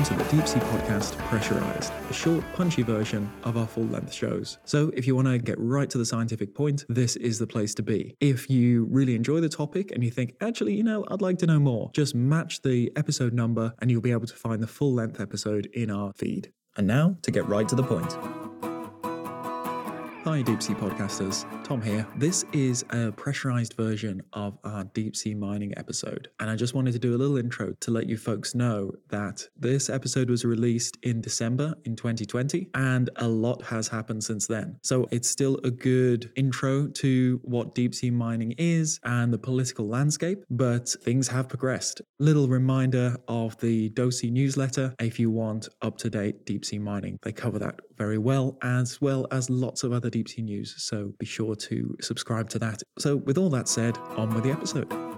welcome to the Deep Sea Podcast Pressurized, a short, punchy version of our full length shows. So, if you want to get right to the scientific point, this is the place to be. If you really enjoy the topic and you think, actually, you know, I'd like to know more, just match the episode number and you'll be able to find the full length episode in our feed. And now, to get right to the point. Hi, deep sea podcasters. Tom here. This is a pressurized version of our deep sea mining episode. And I just wanted to do a little intro to let you folks know that this episode was released in December in 2020, and a lot has happened since then. So it's still a good intro to what deep sea mining is and the political landscape, but things have progressed. Little reminder of the DOSI newsletter if you want up to date deep sea mining. They cover that very well, as well as lots of other deep sea news. So be sure to subscribe to that. So, with all that said, on with the episode.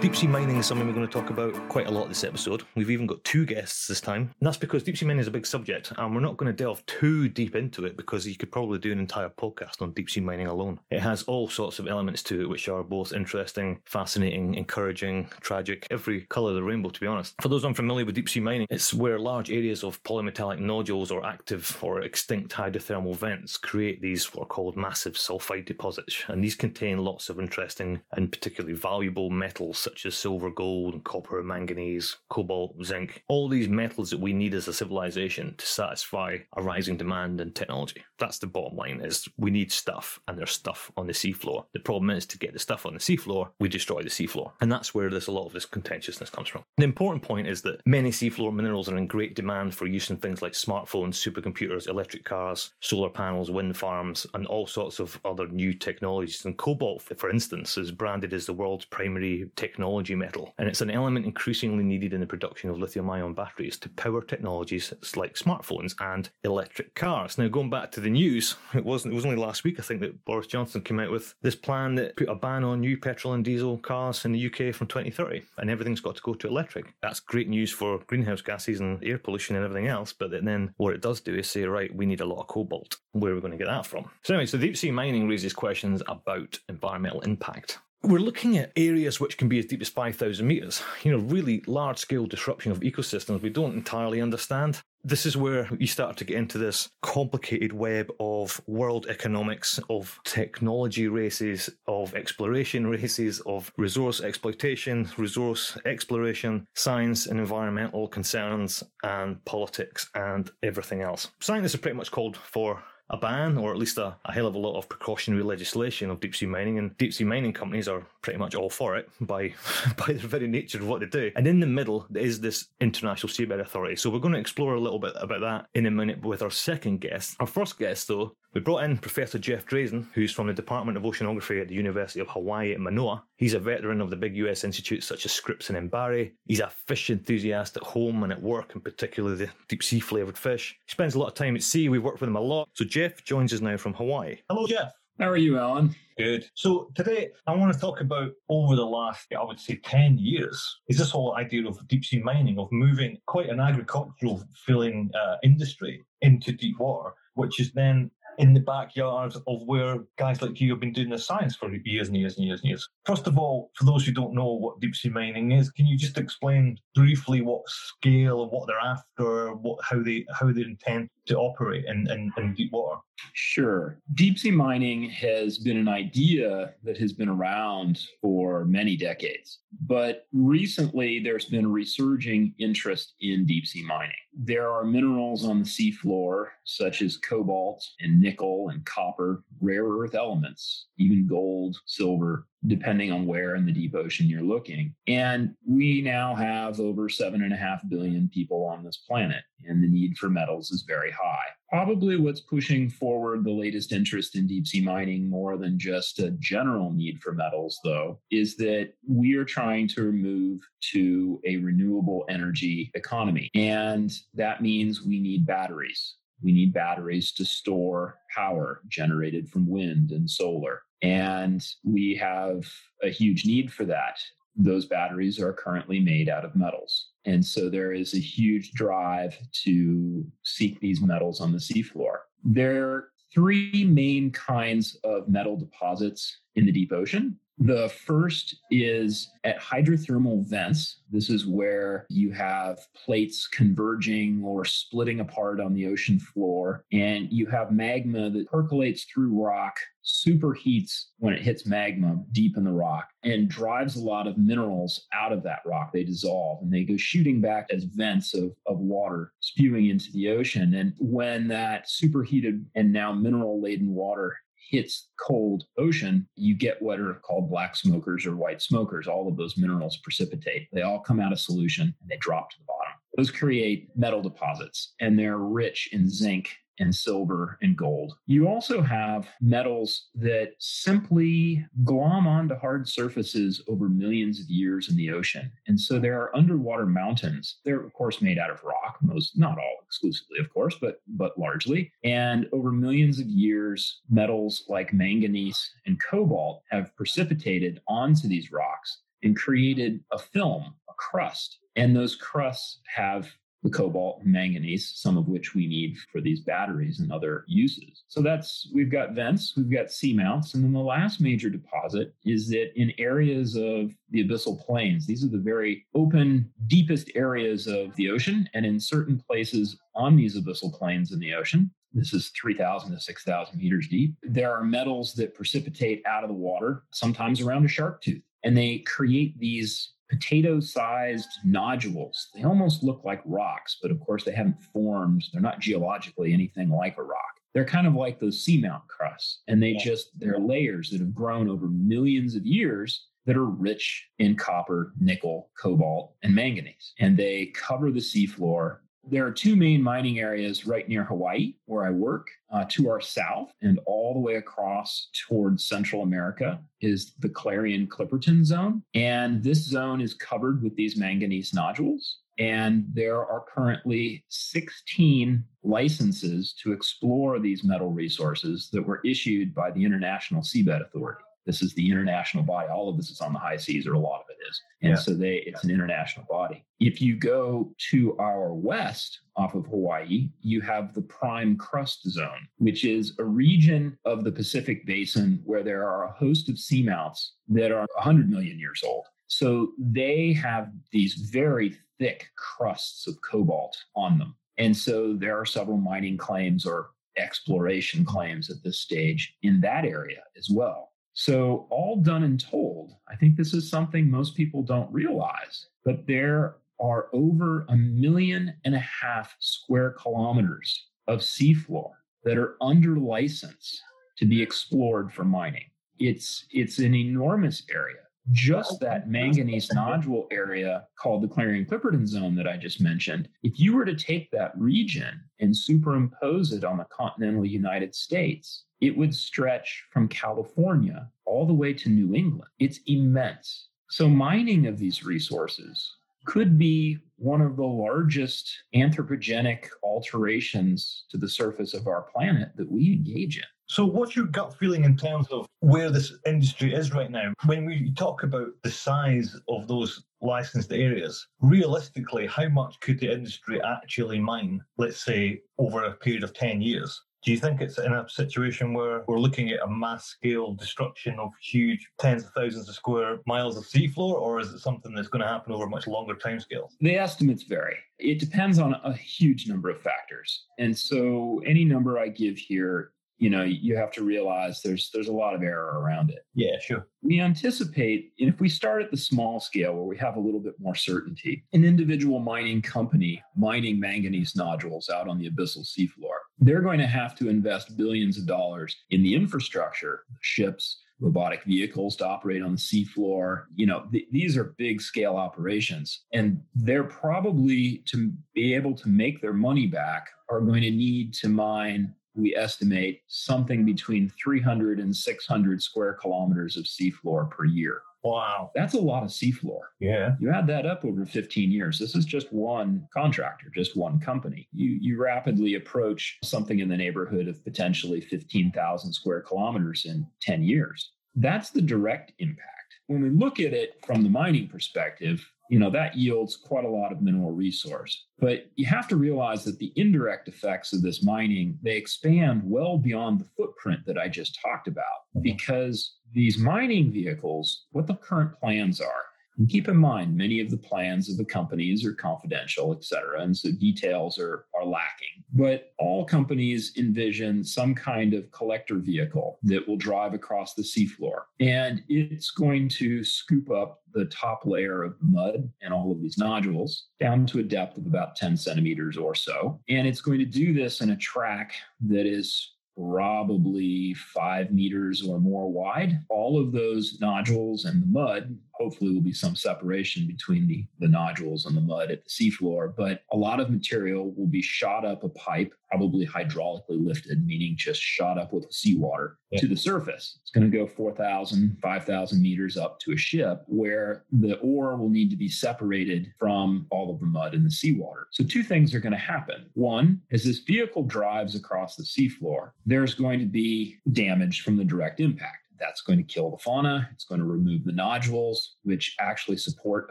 Deep sea mining is something we're going to talk about quite a lot this episode. We've even got two guests this time. And that's because deep sea mining is a big subject, and we're not going to delve too deep into it because you could probably do an entire podcast on deep sea mining alone. It has all sorts of elements to it, which are both interesting, fascinating, encouraging, tragic, every colour of the rainbow, to be honest. For those unfamiliar with deep sea mining, it's where large areas of polymetallic nodules or active or extinct hydrothermal vents create these what are called massive sulfide deposits. And these contain lots of interesting and particularly valuable metals such as silver, gold, copper, manganese, cobalt, zinc, all these metals that we need as a civilization to satisfy a rising demand in technology. That's the bottom line is we need stuff and there's stuff on the seafloor. The problem is to get the stuff on the seafloor, we destroy the seafloor. And that's where there's a lot of this contentiousness comes from. The important point is that many seafloor minerals are in great demand for use in things like smartphones, supercomputers, electric cars, solar panels, wind farms, and all sorts of other new technologies. And cobalt, for instance, is branded as the world's primary technology technology metal, and it's an element increasingly needed in the production of lithium ion batteries to power technologies like smartphones and electric cars. Now, going back to the news, it wasn't it was only last week I think that Boris Johnson came out with this plan that put a ban on new petrol and diesel cars in the UK from 2030, and everything's got to go to electric. That's great news for greenhouse gases and air pollution and everything else, but then what it does do is say, right, we need a lot of cobalt. Where are we going to get that from? So anyway, so deep sea mining raises questions about environmental impact. We're looking at areas which can be as deep as 5,000 meters, you know, really large scale disruption of ecosystems we don't entirely understand. This is where you start to get into this complicated web of world economics, of technology races, of exploration races, of resource exploitation, resource exploration, science and environmental concerns, and politics and everything else. Scientists are pretty much called for a ban or at least a, a hell of a lot of precautionary legislation of deep sea mining, and deep sea mining companies are pretty much all for it by by their very nature of what they do. And in the middle is this International Seabed Authority. So we're going to explore a little bit about that in a minute with our second guest. Our first guest, though, we brought in Professor Jeff Drazen, who's from the Department of Oceanography at the University of Hawaii at Manoa. He's a veteran of the big US institutes such as Scripps and MBARI. He's a fish enthusiast at home and at work, and particularly the deep sea flavoured fish. He spends a lot of time at sea. We've worked with him a lot. So Jeff joins us now from Hawaii. Hello, Jeff. How are you, Alan? Good. So today I want to talk about over the last, I would say, 10 years, is this whole idea of deep sea mining, of moving quite an agricultural filling uh, industry into deep water, which is then in the backyard of where guys like you have been doing the science for years and years and years and years. First of all, for those who don't know what deep sea mining is, can you just explain briefly what scale and what they're after, what how they how they intend to operate in, in, in deep water? Sure. Deep sea mining has been an idea that has been around for many decades. But recently, there's been a resurging interest in deep sea mining. There are minerals on the seafloor, such as cobalt and nickel and copper, rare earth elements, even gold, silver, depending on where in the deep ocean you're looking. And we now have over seven and a half billion people on this planet, and the need for metals is very high. Probably what's pushing forward the latest interest in deep sea mining more than just a general need for metals, though, is that we are trying to move to a renewable energy economy. And that means we need batteries. We need batteries to store power generated from wind and solar. And we have a huge need for that. Those batteries are currently made out of metals. And so there is a huge drive to seek these metals on the seafloor. There are three main kinds of metal deposits in the deep ocean. The first is at hydrothermal vents. This is where you have plates converging or splitting apart on the ocean floor, and you have magma that percolates through rock, superheats when it hits magma deep in the rock, and drives a lot of minerals out of that rock. They dissolve and they go shooting back as vents of, of water spewing into the ocean. And when that superheated and now mineral laden water hits cold ocean, you get what are called black smokers or white smokers. All of those minerals precipitate. They all come out of solution and they drop to the bottom. Those create metal deposits and they're rich in zinc and silver and gold. You also have metals that simply glom onto hard surfaces over millions of years in the ocean. And so there are underwater mountains. They're of course made out of rock, most not all exclusively of course, but but largely. And over millions of years, metals like manganese and cobalt have precipitated onto these rocks and created a film, a crust. And those crusts have the cobalt and manganese, some of which we need for these batteries and other uses. So that's we've got vents, we've got seamounts, and then the last major deposit is that in areas of the abyssal plains, these are the very open, deepest areas of the ocean, and in certain places on these abyssal plains in the ocean, this is 3,000 to 6,000 meters deep. There are metals that precipitate out of the water, sometimes around a shark tooth, and they create these potato sized nodules. They almost look like rocks, but of course they haven't formed. They're not geologically anything like a rock. They're kind of like those seamount crusts, and they just, they're layers that have grown over millions of years that are rich in copper, nickel, cobalt, and manganese. And they cover the seafloor there are two main mining areas right near Hawaii, where I work. Uh, to our south and all the way across towards Central America is the Clarion Clipperton Zone. And this zone is covered with these manganese nodules. And there are currently 16 licenses to explore these metal resources that were issued by the International Seabed Authority. This is the international body. All of this is on the high seas, or a lot of it is. And yeah. so they it's an international body. If you go to our west off of Hawaii, you have the prime crust zone, which is a region of the Pacific basin where there are a host of seamounts that are 100 million years old. So they have these very thick crusts of cobalt on them. And so there are several mining claims or exploration claims at this stage in that area as well. So, all done and told, I think this is something most people don't realize, but there are over a million and a half square kilometers of seafloor that are under license to be explored for mining. It's, it's an enormous area. Just that manganese nodule area called the Clarion Clipperton Zone that I just mentioned, if you were to take that region and superimpose it on the continental United States, it would stretch from California all the way to New England. It's immense. So, mining of these resources could be one of the largest anthropogenic alterations to the surface of our planet that we engage in. So, what's your gut feeling in terms of where this industry is right now? When we talk about the size of those licensed areas, realistically, how much could the industry actually mine, let's say, over a period of 10 years? Do you think it's in a situation where we're looking at a mass scale destruction of huge tens of thousands of square miles of seafloor, or is it something that's going to happen over much longer timescales? The estimates vary. It depends on a huge number of factors. And so any number I give here you know you have to realize there's there's a lot of error around it yeah sure we anticipate and if we start at the small scale where we have a little bit more certainty an individual mining company mining manganese nodules out on the abyssal seafloor they're going to have to invest billions of dollars in the infrastructure ships robotic vehicles to operate on the seafloor. You know, th- these are big scale operations. And they're probably to be able to make their money back are going to need to mine we estimate something between 300 and 600 square kilometers of seafloor per year. Wow. That's a lot of seafloor. Yeah. You add that up over 15 years. This is just one contractor, just one company. You you rapidly approach something in the neighborhood of potentially 15,000 square kilometers in 10 years. That's the direct impact. When we look at it from the mining perspective, you know, that yields quite a lot of mineral resource. But you have to realize that the indirect effects of this mining, they expand well beyond the footprint that I just talked about mm-hmm. because these mining vehicles, what the current plans are, and keep in mind, many of the plans of the companies are confidential, et cetera, and so details are, are lacking. But all companies envision some kind of collector vehicle that will drive across the seafloor. And it's going to scoop up the top layer of mud and all of these nodules down to a depth of about 10 centimeters or so. And it's going to do this in a track that is probably five meters or more wide. All of those nodules and the mud hopefully will be some separation between the, the nodules and the mud at the seafloor, but a lot of material will be shot up a pipe, probably hydraulically lifted, meaning just shot up with seawater yeah. to the surface. It's going to go 4,000, 5,000 meters up to a ship where the ore will need to be separated from all of the mud and the seawater. So, two things are going to happen. One, as this vehicle drives across the seafloor, there's going to be damage from the direct impact. That's going to kill the fauna. It's going to remove the nodules, which actually support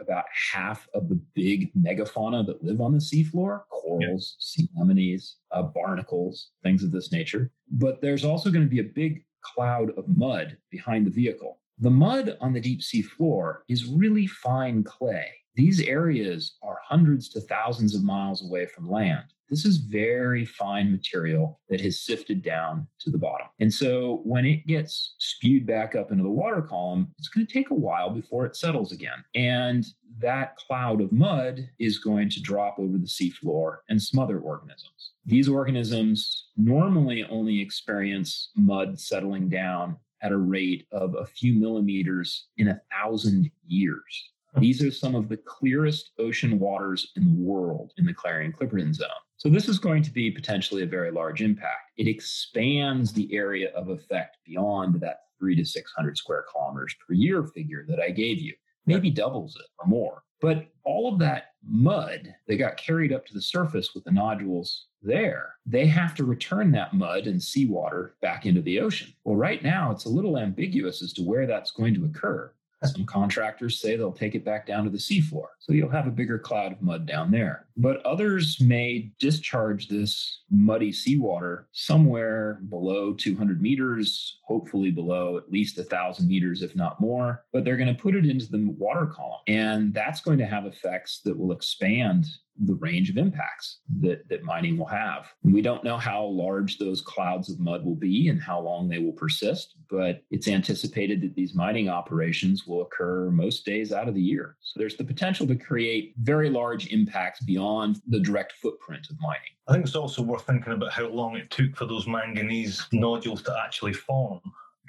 about half of the big megafauna that live on the seafloor corals, yeah. sea anemones, uh, barnacles, things of this nature. But there's also going to be a big cloud of mud behind the vehicle. The mud on the deep sea floor is really fine clay. These areas are hundreds to thousands of miles away from land. This is very fine material that has sifted down to the bottom. And so when it gets spewed back up into the water column, it's going to take a while before it settles again. And that cloud of mud is going to drop over the seafloor and smother organisms. These organisms normally only experience mud settling down at a rate of a few millimeters in a thousand years. These are some of the clearest ocean waters in the world in the Clarion Clipperton Zone. So this is going to be potentially a very large impact. It expands the area of effect beyond that three to 600 square kilometers per year figure that I gave you, maybe doubles it or more. But all of that mud that got carried up to the surface with the nodules there, they have to return that mud and seawater back into the ocean. Well, right now, it's a little ambiguous as to where that's going to occur. Some contractors say they'll take it back down to the seafloor. So you'll have a bigger cloud of mud down there. But others may discharge this muddy seawater somewhere below 200 meters, hopefully below at least 1,000 meters, if not more. But they're going to put it into the water column. And that's going to have effects that will expand the range of impacts that, that mining will have. We don't know how large those clouds of mud will be and how long they will persist, but it's anticipated that these mining operations will occur most days out of the year. So there's the potential to create very large impacts beyond the direct footprint of mining. I think it's also worth thinking about how long it took for those manganese nodules to actually form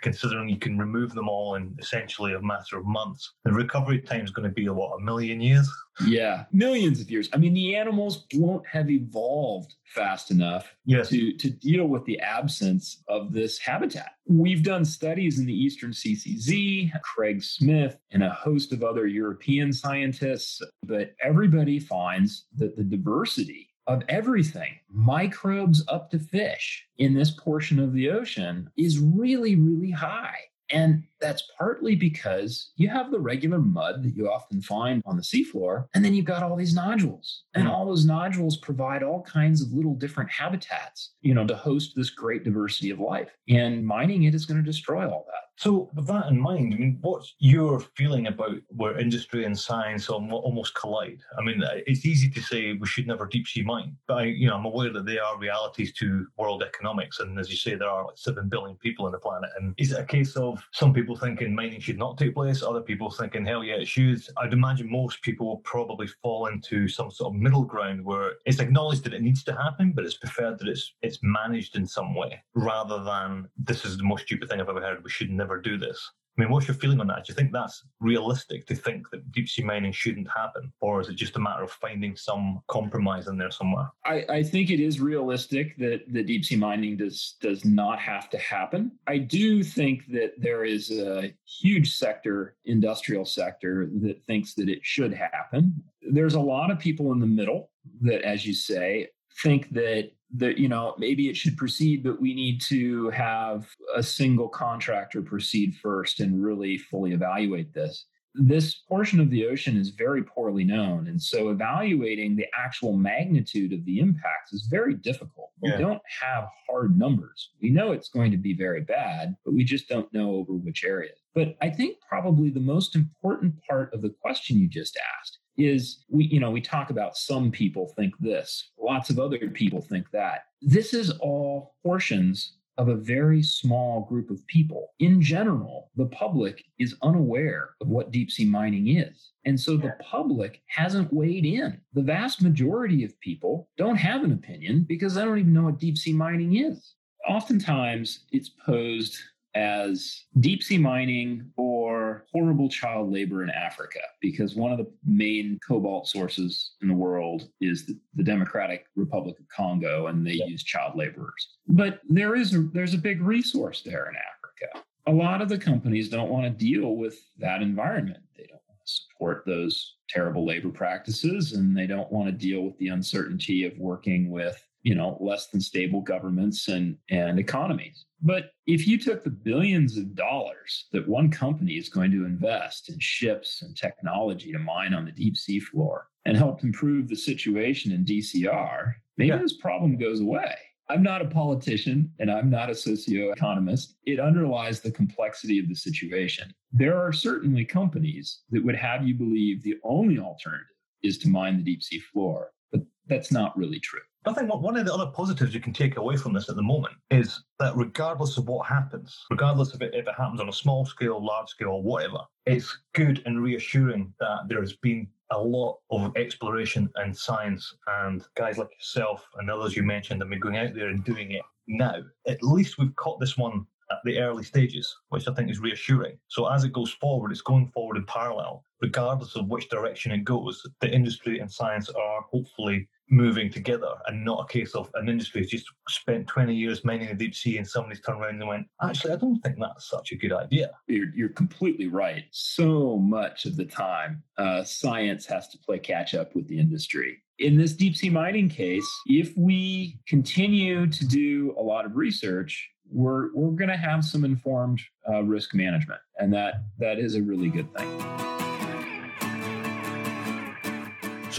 considering you can remove them all in essentially a matter of months. The recovery time is going to be a what a million years. Yeah, millions of years. I mean, the animals won't have evolved fast enough yes. to to deal with the absence of this habitat. We've done studies in the Eastern CCZ, Craig Smith, and a host of other European scientists, but everybody finds that the diversity of everything, microbes up to fish in this portion of the ocean is really, really high. And that's partly because you have the regular mud that you often find on the seafloor, and then you've got all these nodules. And mm. all those nodules provide all kinds of little different habitats, you know, to host this great diversity of life. And mining it is going to destroy all that. So, with that in mind, I mean, what's your feeling about where industry and science almost collide? I mean, uh, it's easy to say we should never deep sea mine, but I, you know, I'm aware that they are realities to world economics, and as you say, there are like seven billion people on the planet. And is it a case of some people thinking mining should not take place, other people thinking hell yeah it should? I'd imagine most people will probably fall into some sort of middle ground where it's acknowledged that it needs to happen, but it's preferred that it's it's managed in some way rather than this is the most stupid thing I've ever heard. We should never do this. I mean, what's your feeling on that? Do you think that's realistic to think that deep sea mining shouldn't happen? Or is it just a matter of finding some compromise in there somewhere? I, I think it is realistic that the deep sea mining does does not have to happen. I do think that there is a huge sector, industrial sector, that thinks that it should happen. There's a lot of people in the middle that, as you say, think that that you know maybe it should proceed but we need to have a single contractor proceed first and really fully evaluate this this portion of the ocean is very poorly known. And so evaluating the actual magnitude of the impacts is very difficult. We don't have hard numbers. We know it's going to be very bad, but we just don't know over which area. But I think probably the most important part of the question you just asked is we you know we talk about some people think this lots of other people think that this is all portions of a very small group of people. In general, the public is unaware of what deep sea mining is. And so the public hasn't weighed in. The vast majority of people don't have an opinion because they don't even know what deep sea mining is. Oftentimes, it's posed as deep sea mining or horrible child labor in Africa, because one of the main cobalt sources in the world is the, the Democratic Republic of Congo, and they yeah. use child laborers. But there is there's a big resource there in Africa. A lot of the companies don't want to deal with that environment. They don't want to support those terrible labor practices, and they don't want to deal with the uncertainty of working with you know less than stable governments and and economies but if you took the billions of dollars that one company is going to invest in ships and technology to mine on the deep sea floor and helped improve the situation in DCR, maybe yeah. this problem goes away. I'm not a politician and I'm not a socioeconomist. It underlies the complexity of the situation. There are certainly companies that would have you believe the only alternative is to mine the deep sea floor, but that's not really true. I think one of the other positives you can take away from this at the moment is that regardless of what happens, regardless of it, if it happens on a small scale, large scale, or whatever, it's good and reassuring that there has been a lot of exploration and science, and guys like yourself and others you mentioned have been going out there and doing it now. At least we've caught this one at the early stages, which I think is reassuring. So as it goes forward, it's going forward in parallel, regardless of which direction it goes. The industry and science are hopefully moving together and not a case of an industry has just spent 20 years mining the deep sea and somebody's turned around and went, actually, I don't think that's such a good idea. You're, you're completely right. So much of the time, uh, science has to play catch up with the industry. In this deep sea mining case, if we continue to do a lot of research, we're, we're going to have some informed uh, risk management. And that, that is a really good thing.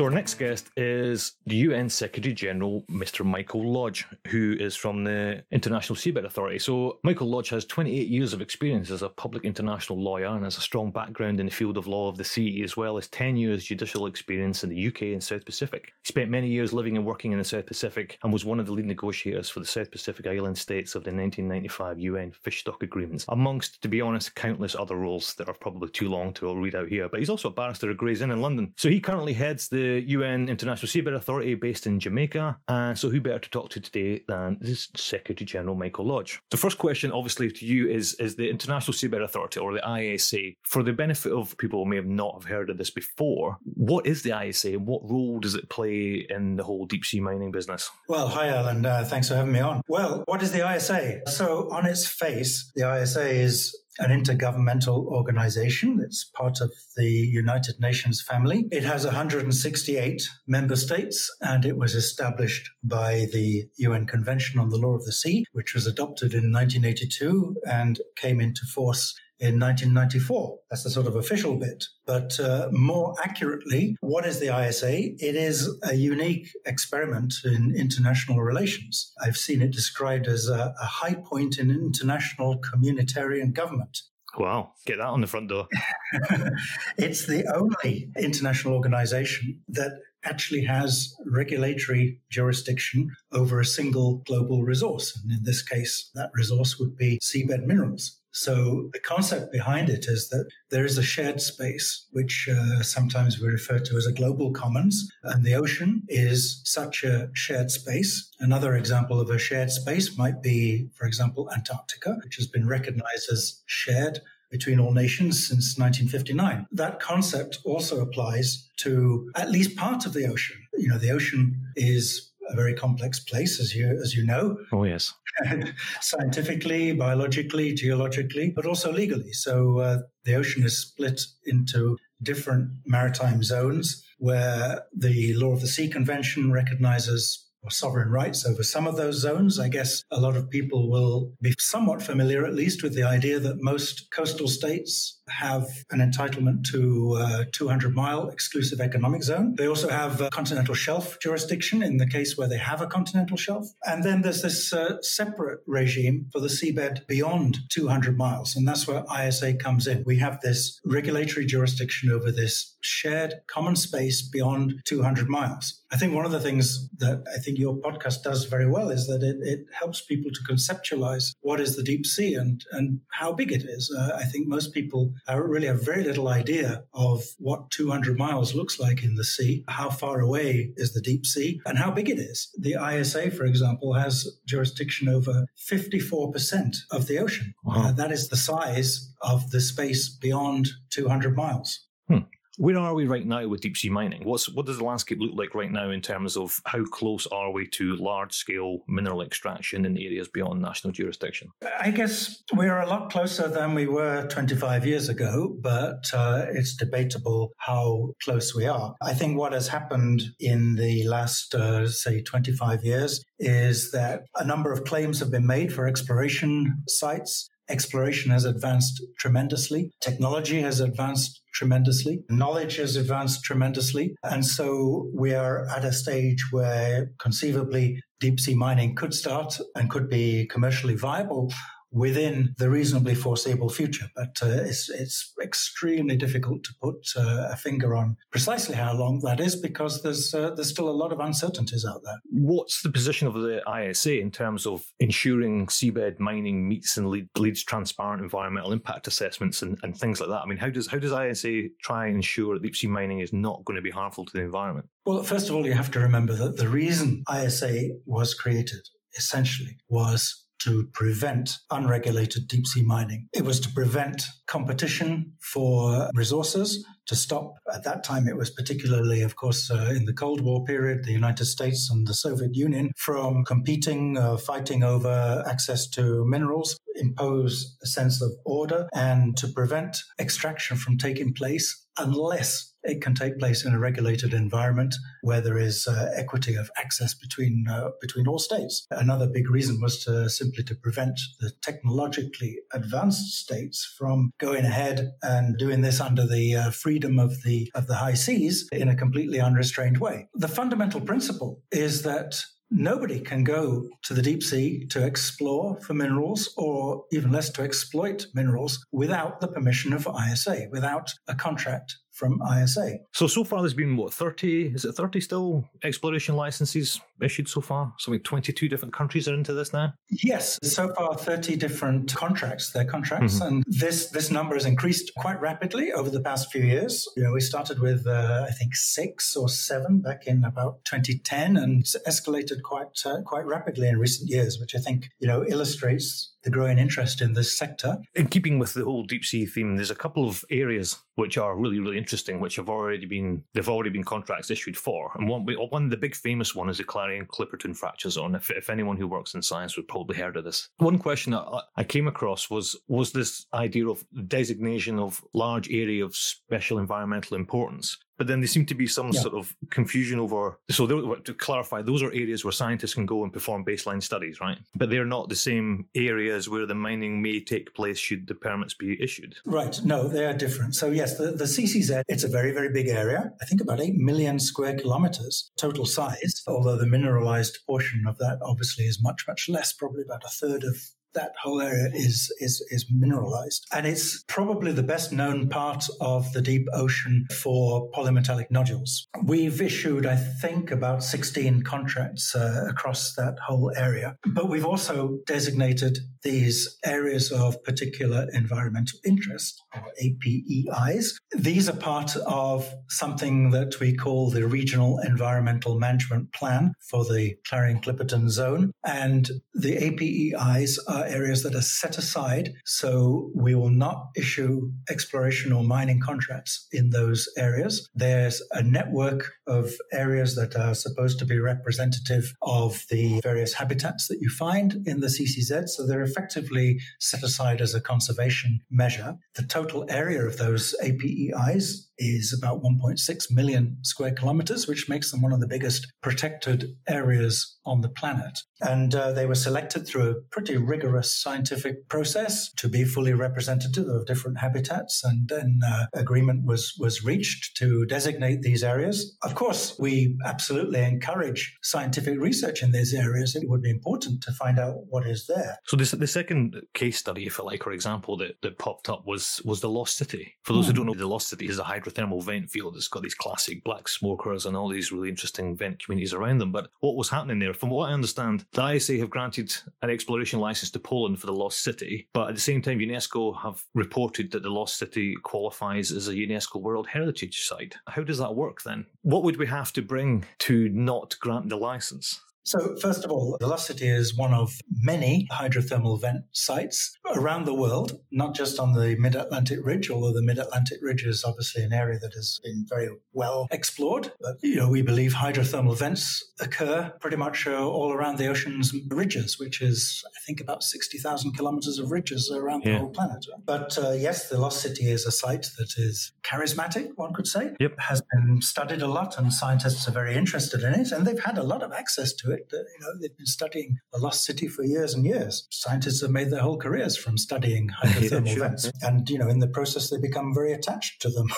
So, our next guest is the UN Secretary General, Mr. Michael Lodge, who is from the International Seabed Authority. So, Michael Lodge has 28 years of experience as a public international lawyer and has a strong background in the field of law of the sea, as well as 10 years judicial experience in the UK and South Pacific. He spent many years living and working in the South Pacific and was one of the lead negotiators for the South Pacific Island states of the 1995 UN Fish Stock Agreements, amongst, to be honest, countless other roles that are probably too long to read out here. But he's also a barrister at Gray's Inn in London. So, he currently heads UN International Seabed Authority based in Jamaica. And so, who better to talk to today than this Secretary General Michael Lodge? The first question, obviously, to you is is the International Seabed Authority or the ISA. For the benefit of people who may have not have heard of this before, what is the ISA and what role does it play in the whole deep sea mining business? Well, hi, Alan. Uh, thanks for having me on. Well, what is the ISA? So, on its face, the ISA is an intergovernmental organization. It's part of the United Nations family. It has 168 member states and it was established by the UN Convention on the Law of the Sea, which was adopted in 1982 and came into force in 1994. That's the sort of official bit. But uh, more accurately, what is the ISA? It is a unique experiment in international relations. I've seen it described as a, a high point in international communitarian government. Wow, get that on the front door. it's the only international organization that actually has regulatory jurisdiction over a single global resource. And in this case, that resource would be seabed minerals. So the concept behind it is that there is a shared space, which uh, sometimes we refer to as a global commons, and the ocean is such a shared space. Another example of a shared space might be, for example, Antarctica, which has been recognized as shared between all nations since 1959. That concept also applies to at least part of the ocean. You know, the ocean is a very complex place, as you as you know. Oh yes, scientifically, biologically, geologically, but also legally. So uh, the ocean is split into different maritime zones, where the Law of the Sea Convention recognizes sovereign rights over some of those zones. I guess a lot of people will be somewhat familiar, at least, with the idea that most coastal states have an entitlement to uh, 200 mile exclusive economic zone. They also have continental shelf jurisdiction in the case where they have a continental shelf. And then there's this uh, separate regime for the seabed beyond 200 miles. And that's where ISA comes in. We have this regulatory jurisdiction over this shared common space beyond 200 miles. I think one of the things that I think your podcast does very well is that it, it helps people to conceptualize what is the deep sea and, and how big it is. Uh, I think most people really have very little idea of what 200 miles looks like in the sea, how far away is the deep sea, and how big it is. The ISA, for example, has jurisdiction over 54% of the ocean. Wow. Uh, that is the size of the space beyond 200 miles. Hmm. Where are we right now with deep sea mining? What's what does the landscape look like right now in terms of how close are we to large scale mineral extraction in areas beyond national jurisdiction? I guess we're a lot closer than we were 25 years ago, but uh, it's debatable how close we are. I think what has happened in the last, uh, say, 25 years is that a number of claims have been made for exploration sites exploration has advanced tremendously. Technology has advanced tremendously. Knowledge has advanced tremendously. And so we are at a stage where conceivably deep sea mining could start and could be commercially viable within the reasonably foreseeable future. But uh, it's, it's extremely difficult to put uh, a finger on precisely how long that is because there's, uh, there's still a lot of uncertainties out there. What's the position of the ISA in terms of ensuring seabed mining meets and lead, leads transparent environmental impact assessments and, and things like that? I mean, how does, how does ISA try and ensure that deep sea mining is not going to be harmful to the environment? Well, first of all, you have to remember that the reason ISA was created essentially was to prevent unregulated deep sea mining. It was to prevent competition for resources, to stop. At that time, it was particularly, of course, uh, in the Cold War period, the United States and the Soviet Union from competing, uh, fighting over access to minerals, impose a sense of order, and to prevent extraction from taking place unless it can take place in a regulated environment where there is uh, equity of access between uh, between all states. Another big reason was to simply to prevent the technologically advanced states from going ahead and doing this under the uh, freedom of the of the high seas in a completely unrestrained way. The fundamental principle is that Nobody can go to the deep sea to explore for minerals or even less to exploit minerals without the permission of ISA, without a contract from ISA. So, so far there's been what, 30, is it 30 still exploration licenses issued so far? So, like 22 different countries are into this now? Yes, so far 30 different contracts, they're contracts. Mm-hmm. And this, this number has increased quite rapidly over the past few years. You know, we started with, uh, I think, six or seven back in about 2010 and escalated quite, uh, quite rapidly in recent years, which I think, you know, illustrates the growing interest in this sector. In keeping with the whole deep sea theme, there's a couple of areas which are really, really interesting, which have already been they've already been contracts issued for. And one, one the big famous one is the Clarion Clipperton Fracture Zone. If, if anyone who works in science would probably heard of this. One question that I came across was was this idea of designation of large area of special environmental importance. But then there seemed to be some yeah. sort of confusion over. So to clarify, those are areas where scientists can go and perform baseline studies, right? But they're not the same areas where the mining may take place should the permits be issued. Right. No, they are different. So yes, the, the CCZ, it's a very, very big area. I think about 8 million square kilometers total size, although the mineralized portion of that obviously is much, much less, probably about a third of that whole area is, is, is mineralized. And it's probably the best known part of the deep ocean for polymetallic nodules. We've issued, I think, about 16 contracts uh, across that whole area. But we've also designated these areas of particular environmental interest, or APEIs. These are part of something that we call the Regional Environmental Management Plan for the Clarion Clipperton Zone. And the APEIs are are areas that are set aside. So we will not issue exploration or mining contracts in those areas. There's a network of areas that are supposed to be representative of the various habitats that you find in the CCZ. So they're effectively set aside as a conservation measure. The total area of those APEIs is about 1.6 million square kilometers, which makes them one of the biggest protected areas on the planet. And uh, they were selected through a pretty rigorous scientific process to be fully representative of different habitats. And then uh, agreement was, was reached to designate these areas. Of course, we absolutely encourage scientific research in these areas. It would be important to find out what is there. So this, the second case study, if you like, or example that, that popped up was was the Lost City. For those who don't know, the Lost City is a hydrothermal vent field. It's got these classic black smokers and all these really interesting vent communities around them. But what was happening there, from what I understand, the ISA have granted an exploration license to Poland for the Lost City, but at the same time, UNESCO have reported that the Lost City qualifies as a UNESCO World Heritage Site. How does that work then? What would we have to bring to not grant the license? So, first of all, the Lost City is one of many hydrothermal vent sites around the world, not just on the mid Atlantic Ridge, although the mid Atlantic Ridge is obviously an area that has been very well explored. But, you know, we believe hydrothermal vents occur pretty much uh, all around the ocean's ridges, which is, I think, about 60,000 kilometers of ridges around yeah. the whole planet. But uh, yes, the Lost City is a site that is charismatic, one could say. Yep. Has been studied a lot, and scientists are very interested in it, and they've had a lot of access to it. You know, they've been studying the lost city for years and years. Scientists have made their whole careers from studying hydrothermal yeah, sure. vents, and you know, in the process, they become very attached to them.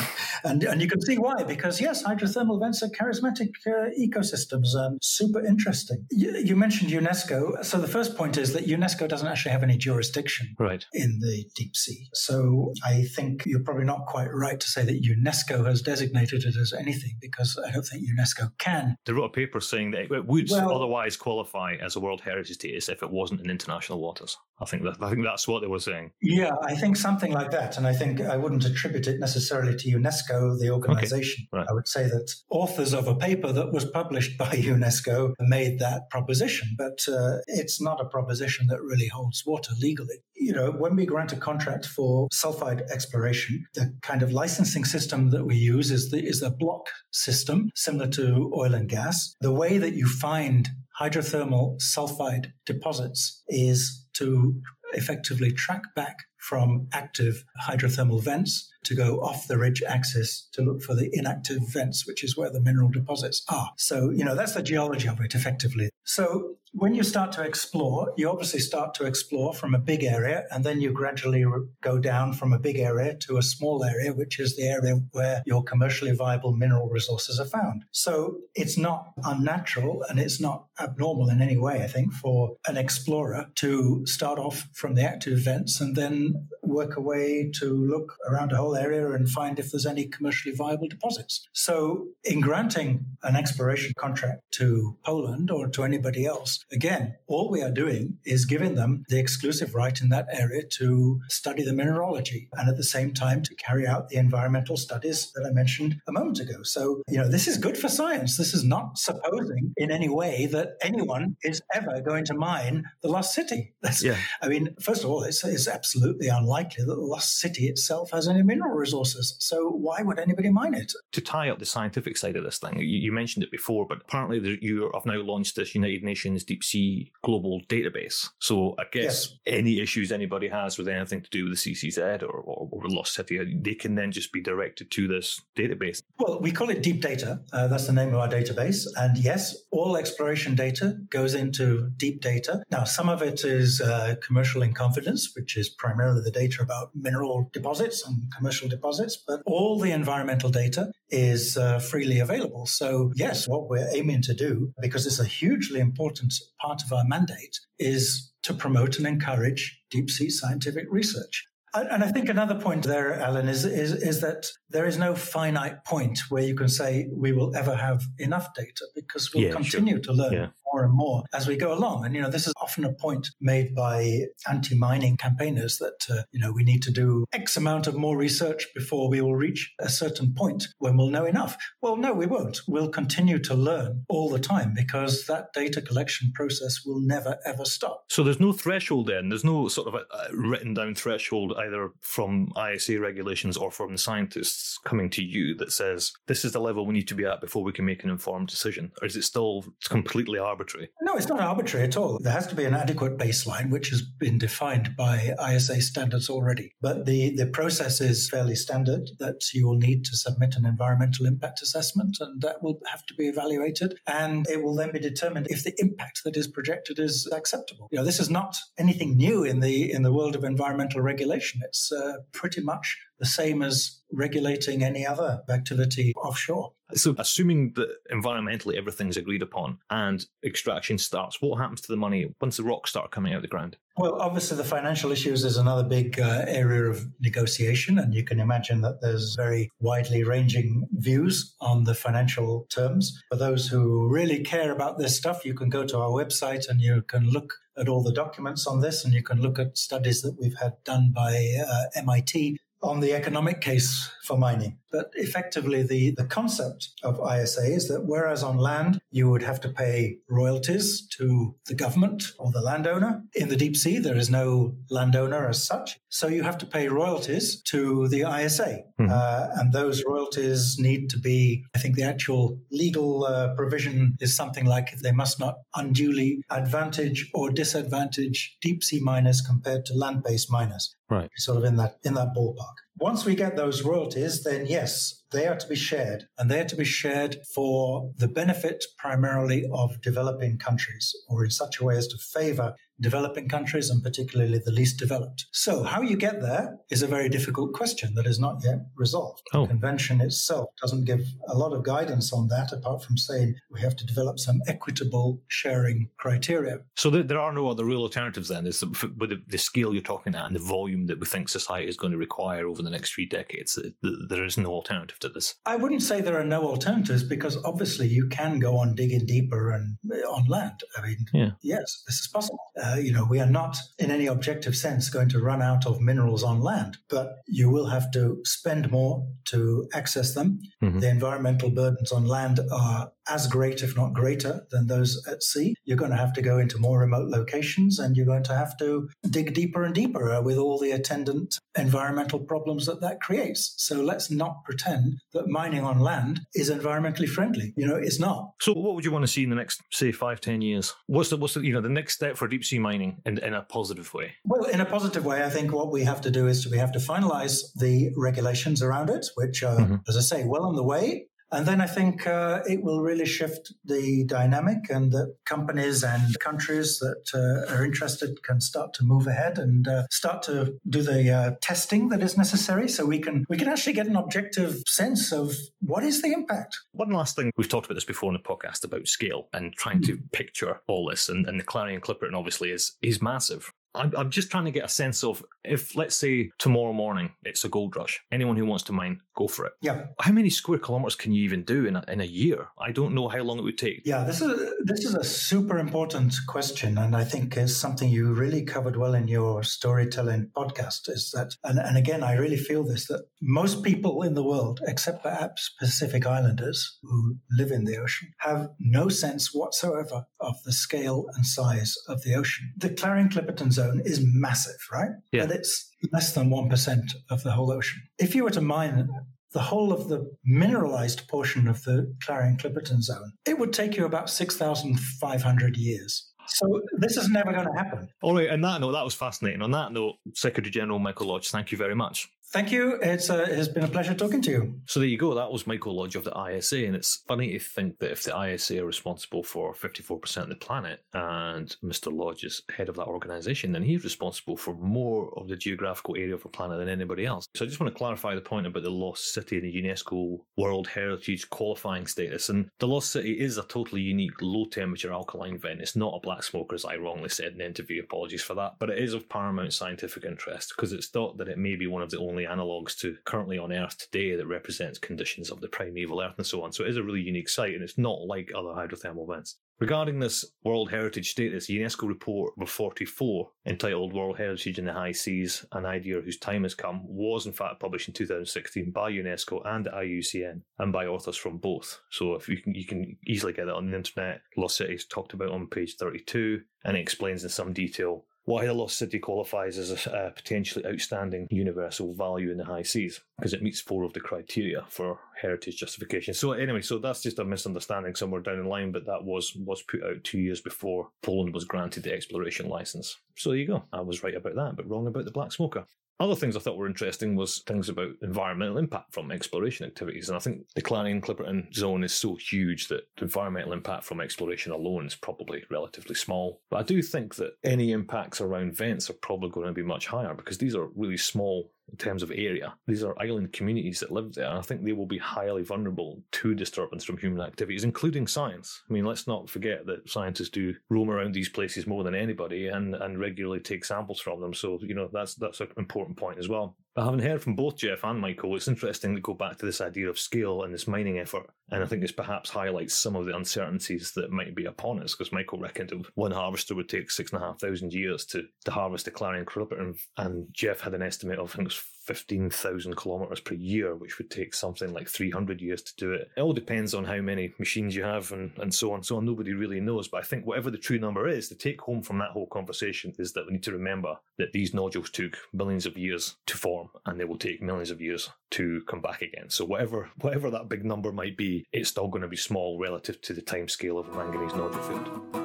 and and you can see why, because yes, hydrothermal vents are charismatic uh, ecosystems and super interesting. You, you, mentioned UNESCO, so the first point is that UNESCO doesn't actually have any jurisdiction right. in the deep sea. So I think you're probably not quite right to say that UNESCO has designated it as anything, because I don't think UNESCO can. They wrote a paper saying that it would well, otherwise qualify as a World Heritage status if it wasn't in international waters. I think that I think that's what they were saying. Yeah, I think something like that, and I think I wouldn't attribute it necessarily to UNESCO, the organization. Okay, right. I would say that authors of a paper that was published by UNESCO made that proposition, but uh, it's not a proposition that really holds water legally. You know, when we grant a contract for sulfide exploration, the kind of licensing system that we use is the is a block system similar to oil and gas. The way that you find hydrothermal sulfide deposits is to effectively track back from active hydrothermal vents to go off the ridge axis to look for the inactive vents, which is where the mineral deposits are. So, you know, that's the geology of it effectively. So, when you start to explore, you obviously start to explore from a big area and then you gradually go down from a big area to a small area, which is the area where your commercially viable mineral resources are found. So it's not unnatural and it's not abnormal in any way, I think, for an explorer to start off from the active vents and then work a way to look around a whole area and find if there's any commercially viable deposits. So in granting an exploration contract to Poland or to anybody else, Again, all we are doing is giving them the exclusive right in that area to study the mineralogy and at the same time to carry out the environmental studies that I mentioned a moment ago. So, you know, this is good for science. This is not supposing in any way that anyone is ever going to mine the lost city. That's, yeah. I mean, first of all, it's, it's absolutely unlikely that the lost city itself has any mineral resources. So why would anybody mine it? To tie up the scientific side of this thing, you, you mentioned it before, but apparently you have now launched this United Nations deep sea global database. So I guess yes. any issues anybody has with anything to do with the CCZ or, or, or Lost City, they can then just be directed to this database. Well, we call it deep data. Uh, that's the name of our database. And yes, all exploration data goes into deep data. Now, some of it is uh, commercial in confidence, which is primarily the data about mineral deposits and commercial deposits, but all the environmental data is uh, freely available. So, yes, what we're aiming to do, because it's a hugely important part of our mandate, is to promote and encourage deep sea scientific research. And I think another point there, Alan, is, is, is that there is no finite point where you can say we will ever have enough data because we'll yeah, continue sure. to learn yeah more and more as we go along. And, you know, this is often a point made by anti mining campaigners that, uh, you know, we need to do X amount of more research before we will reach a certain point when we'll know enough. Well, no, we won't. We'll continue to learn all the time because that data collection process will never, ever stop. So there's no threshold then? There's no sort of a, a written down threshold either from ISA regulations or from the scientists coming to you that says this is the level we need to be at before we can make an informed decision? Or is it still completely arbitrary? Arbitrary. No, it's not arbitrary at all. There has to be an adequate baseline, which has been defined by ISA standards already. But the, the process is fairly standard that you will need to submit an environmental impact assessment, and that will have to be evaluated. And it will then be determined if the impact that is projected is acceptable. You know, this is not anything new in the in the world of environmental regulation. It's uh, pretty much the same as regulating any other activity offshore. So, assuming that environmentally everything's agreed upon and extraction starts, what happens to the money once the rocks start coming out of the ground? Well, obviously, the financial issues is another big uh, area of negotiation, and you can imagine that there's very widely ranging views on the financial terms. For those who really care about this stuff, you can go to our website and you can look at all the documents on this, and you can look at studies that we've had done by uh, MIT on the economic case for mining. But effectively, the, the concept of ISA is that whereas on land you would have to pay royalties to the government or the landowner, in the deep sea there is no landowner as such. So you have to pay royalties to the ISA. Mm-hmm. Uh, and those royalties need to be, I think the actual legal uh, provision is something like they must not unduly advantage or disadvantage deep sea miners compared to land based miners. Right. Sort of in that in that ballpark. Once we get those royalties, then yes, they are to be shared, and they are to be shared for the benefit primarily of developing countries, or in such a way as to favor developing countries and particularly the least developed. So, how you get there is a very difficult question that is not yet resolved. Oh. The convention itself doesn't give a lot of guidance on that, apart from saying we have to develop some equitable sharing criteria. So, there are no other real alternatives then, is with the scale you're talking at and the volume that we think society is going to require over the next three decades, there is no alternative to this. I wouldn't say there are no alternatives because obviously you can go on digging deeper and uh, on land. I mean, yeah. yes, this is possible. Uh, you know, we are not in any objective sense going to run out of minerals on land, but you will have to spend more to access them. Mm-hmm. The environmental burdens on land are as great, if not greater, than those at sea. You're going to have to go into more remote locations and you're going to have to dig deeper and deeper uh, with all the attendant environmental problems that that creates. So let's not pretend that mining on land is environmentally friendly. You know, it's not. So what would you want to see in the next, say, five, ten years? What's the, what's the, you know, the next step for deep sea mining in, in a positive way? Well, in a positive way, I think what we have to do is we have to finalize the regulations around it, which are, mm-hmm. as I say, well on the way. And then I think uh, it will really shift the dynamic, and that companies and countries that uh, are interested can start to move ahead and uh, start to do the uh, testing that is necessary, so we can we can actually get an objective sense of what is the impact. One last thing we've talked about this before in the podcast about scale and trying to hmm. picture all this, and, and the Clarion Clipperton obviously is is massive. I'm, I'm just trying to get a sense of if, let's say, tomorrow morning it's a gold rush, anyone who wants to mine, go for it. Yeah. How many square kilometers can you even do in a, in a year? I don't know how long it would take. Yeah, this is this is a super important question, and I think is something you really covered well in your storytelling podcast. Is that, and, and again, I really feel this that most people in the world, except perhaps Pacific Islanders who live in the ocean, have no sense whatsoever of the scale and size of the ocean. The Clarion Clipperton Zone zone is massive, right? Yeah. But it's less than 1% of the whole ocean. If you were to mine the whole of the mineralized portion of the Clarion Clipperton zone, it would take you about 6,500 years. So this is never going to happen. All right. On that note, that was fascinating. On that note, Secretary General Michael Lodge, thank you very much. Thank you. It's uh, it has been a pleasure talking to you. So there you go. That was Michael Lodge of the ISA, and it's funny to think that if the ISA are responsible for fifty-four percent of the planet, and Mr. Lodge is head of that organisation, then he's responsible for more of the geographical area of the planet than anybody else. So I just want to clarify the point about the Lost City and the UNESCO World Heritage qualifying status. And the Lost City is a totally unique low-temperature alkaline vent. It's not a black smoker, as I wrongly said in the interview. Apologies for that, but it is of paramount scientific interest because it's thought that it may be one of the only analogues to currently on Earth today that represents conditions of the primeval Earth and so on. So it is a really unique site and it's not like other hydrothermal vents. Regarding this World Heritage status, UNESCO report number 44, entitled World Heritage in the High Seas, an idea whose time has come, was in fact published in 2016 by UNESCO and IUCN, and by authors from both. So if you can, you can easily get it on the internet. Lost Cities talked about on page 32, and it explains in some detail why the Lost City qualifies as a, potentially outstanding universal value in the high seas, because it meets four of the criteria for heritage justification. So anyway, so that's just a misunderstanding somewhere down the line, but that was was put out two years before Poland was granted the exploration license. So there you go. I was right about that, but wrong about the black smoker. Other things I thought were interesting was things about environmental impact from exploration activities. And I think the Clarion Clipperton zone is so huge that the environmental impact from exploration alone is probably relatively small. But I do think that any impacts around vents are probably going to be much higher because these are really small in terms of area. These are island communities that live there. And I think they will be highly vulnerable to disturbance from human activities, including science. I mean, let's not forget that scientists do roam around these places more than anybody and, and regularly take samples from them. So, you know, that's that's an important point as well. But having heard from both Jeff and Michael, it's interesting to go back to this idea of scale and this mining effort. And I think this perhaps highlights some of the uncertainties that might be upon us, because Michael reckoned one harvester would take six and a half thousand years to, to harvest a Clarion Clipperton, and Jeff had an estimate of, I think it was 15,000 kilometers per year, which would take something like 300 years to do it. It all depends on how many machines you have and, and so on. So on. Nobody really knows. But I think whatever the true number is, the take home from that whole conversation is that we need to remember that these nodules took millions of years to form and they will take millions of years to come back again. So whatever whatever that big number might be, it's still going to be small relative to the time scale of a manganese nodule field.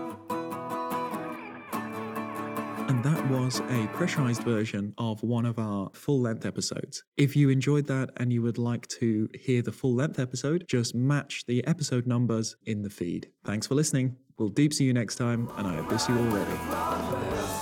And that was a pressurized version of one of our full length episodes. If you enjoyed that and you would like to hear the full length episode, just match the episode numbers in the feed. Thanks for listening. We'll deep see you next time, and I see you already.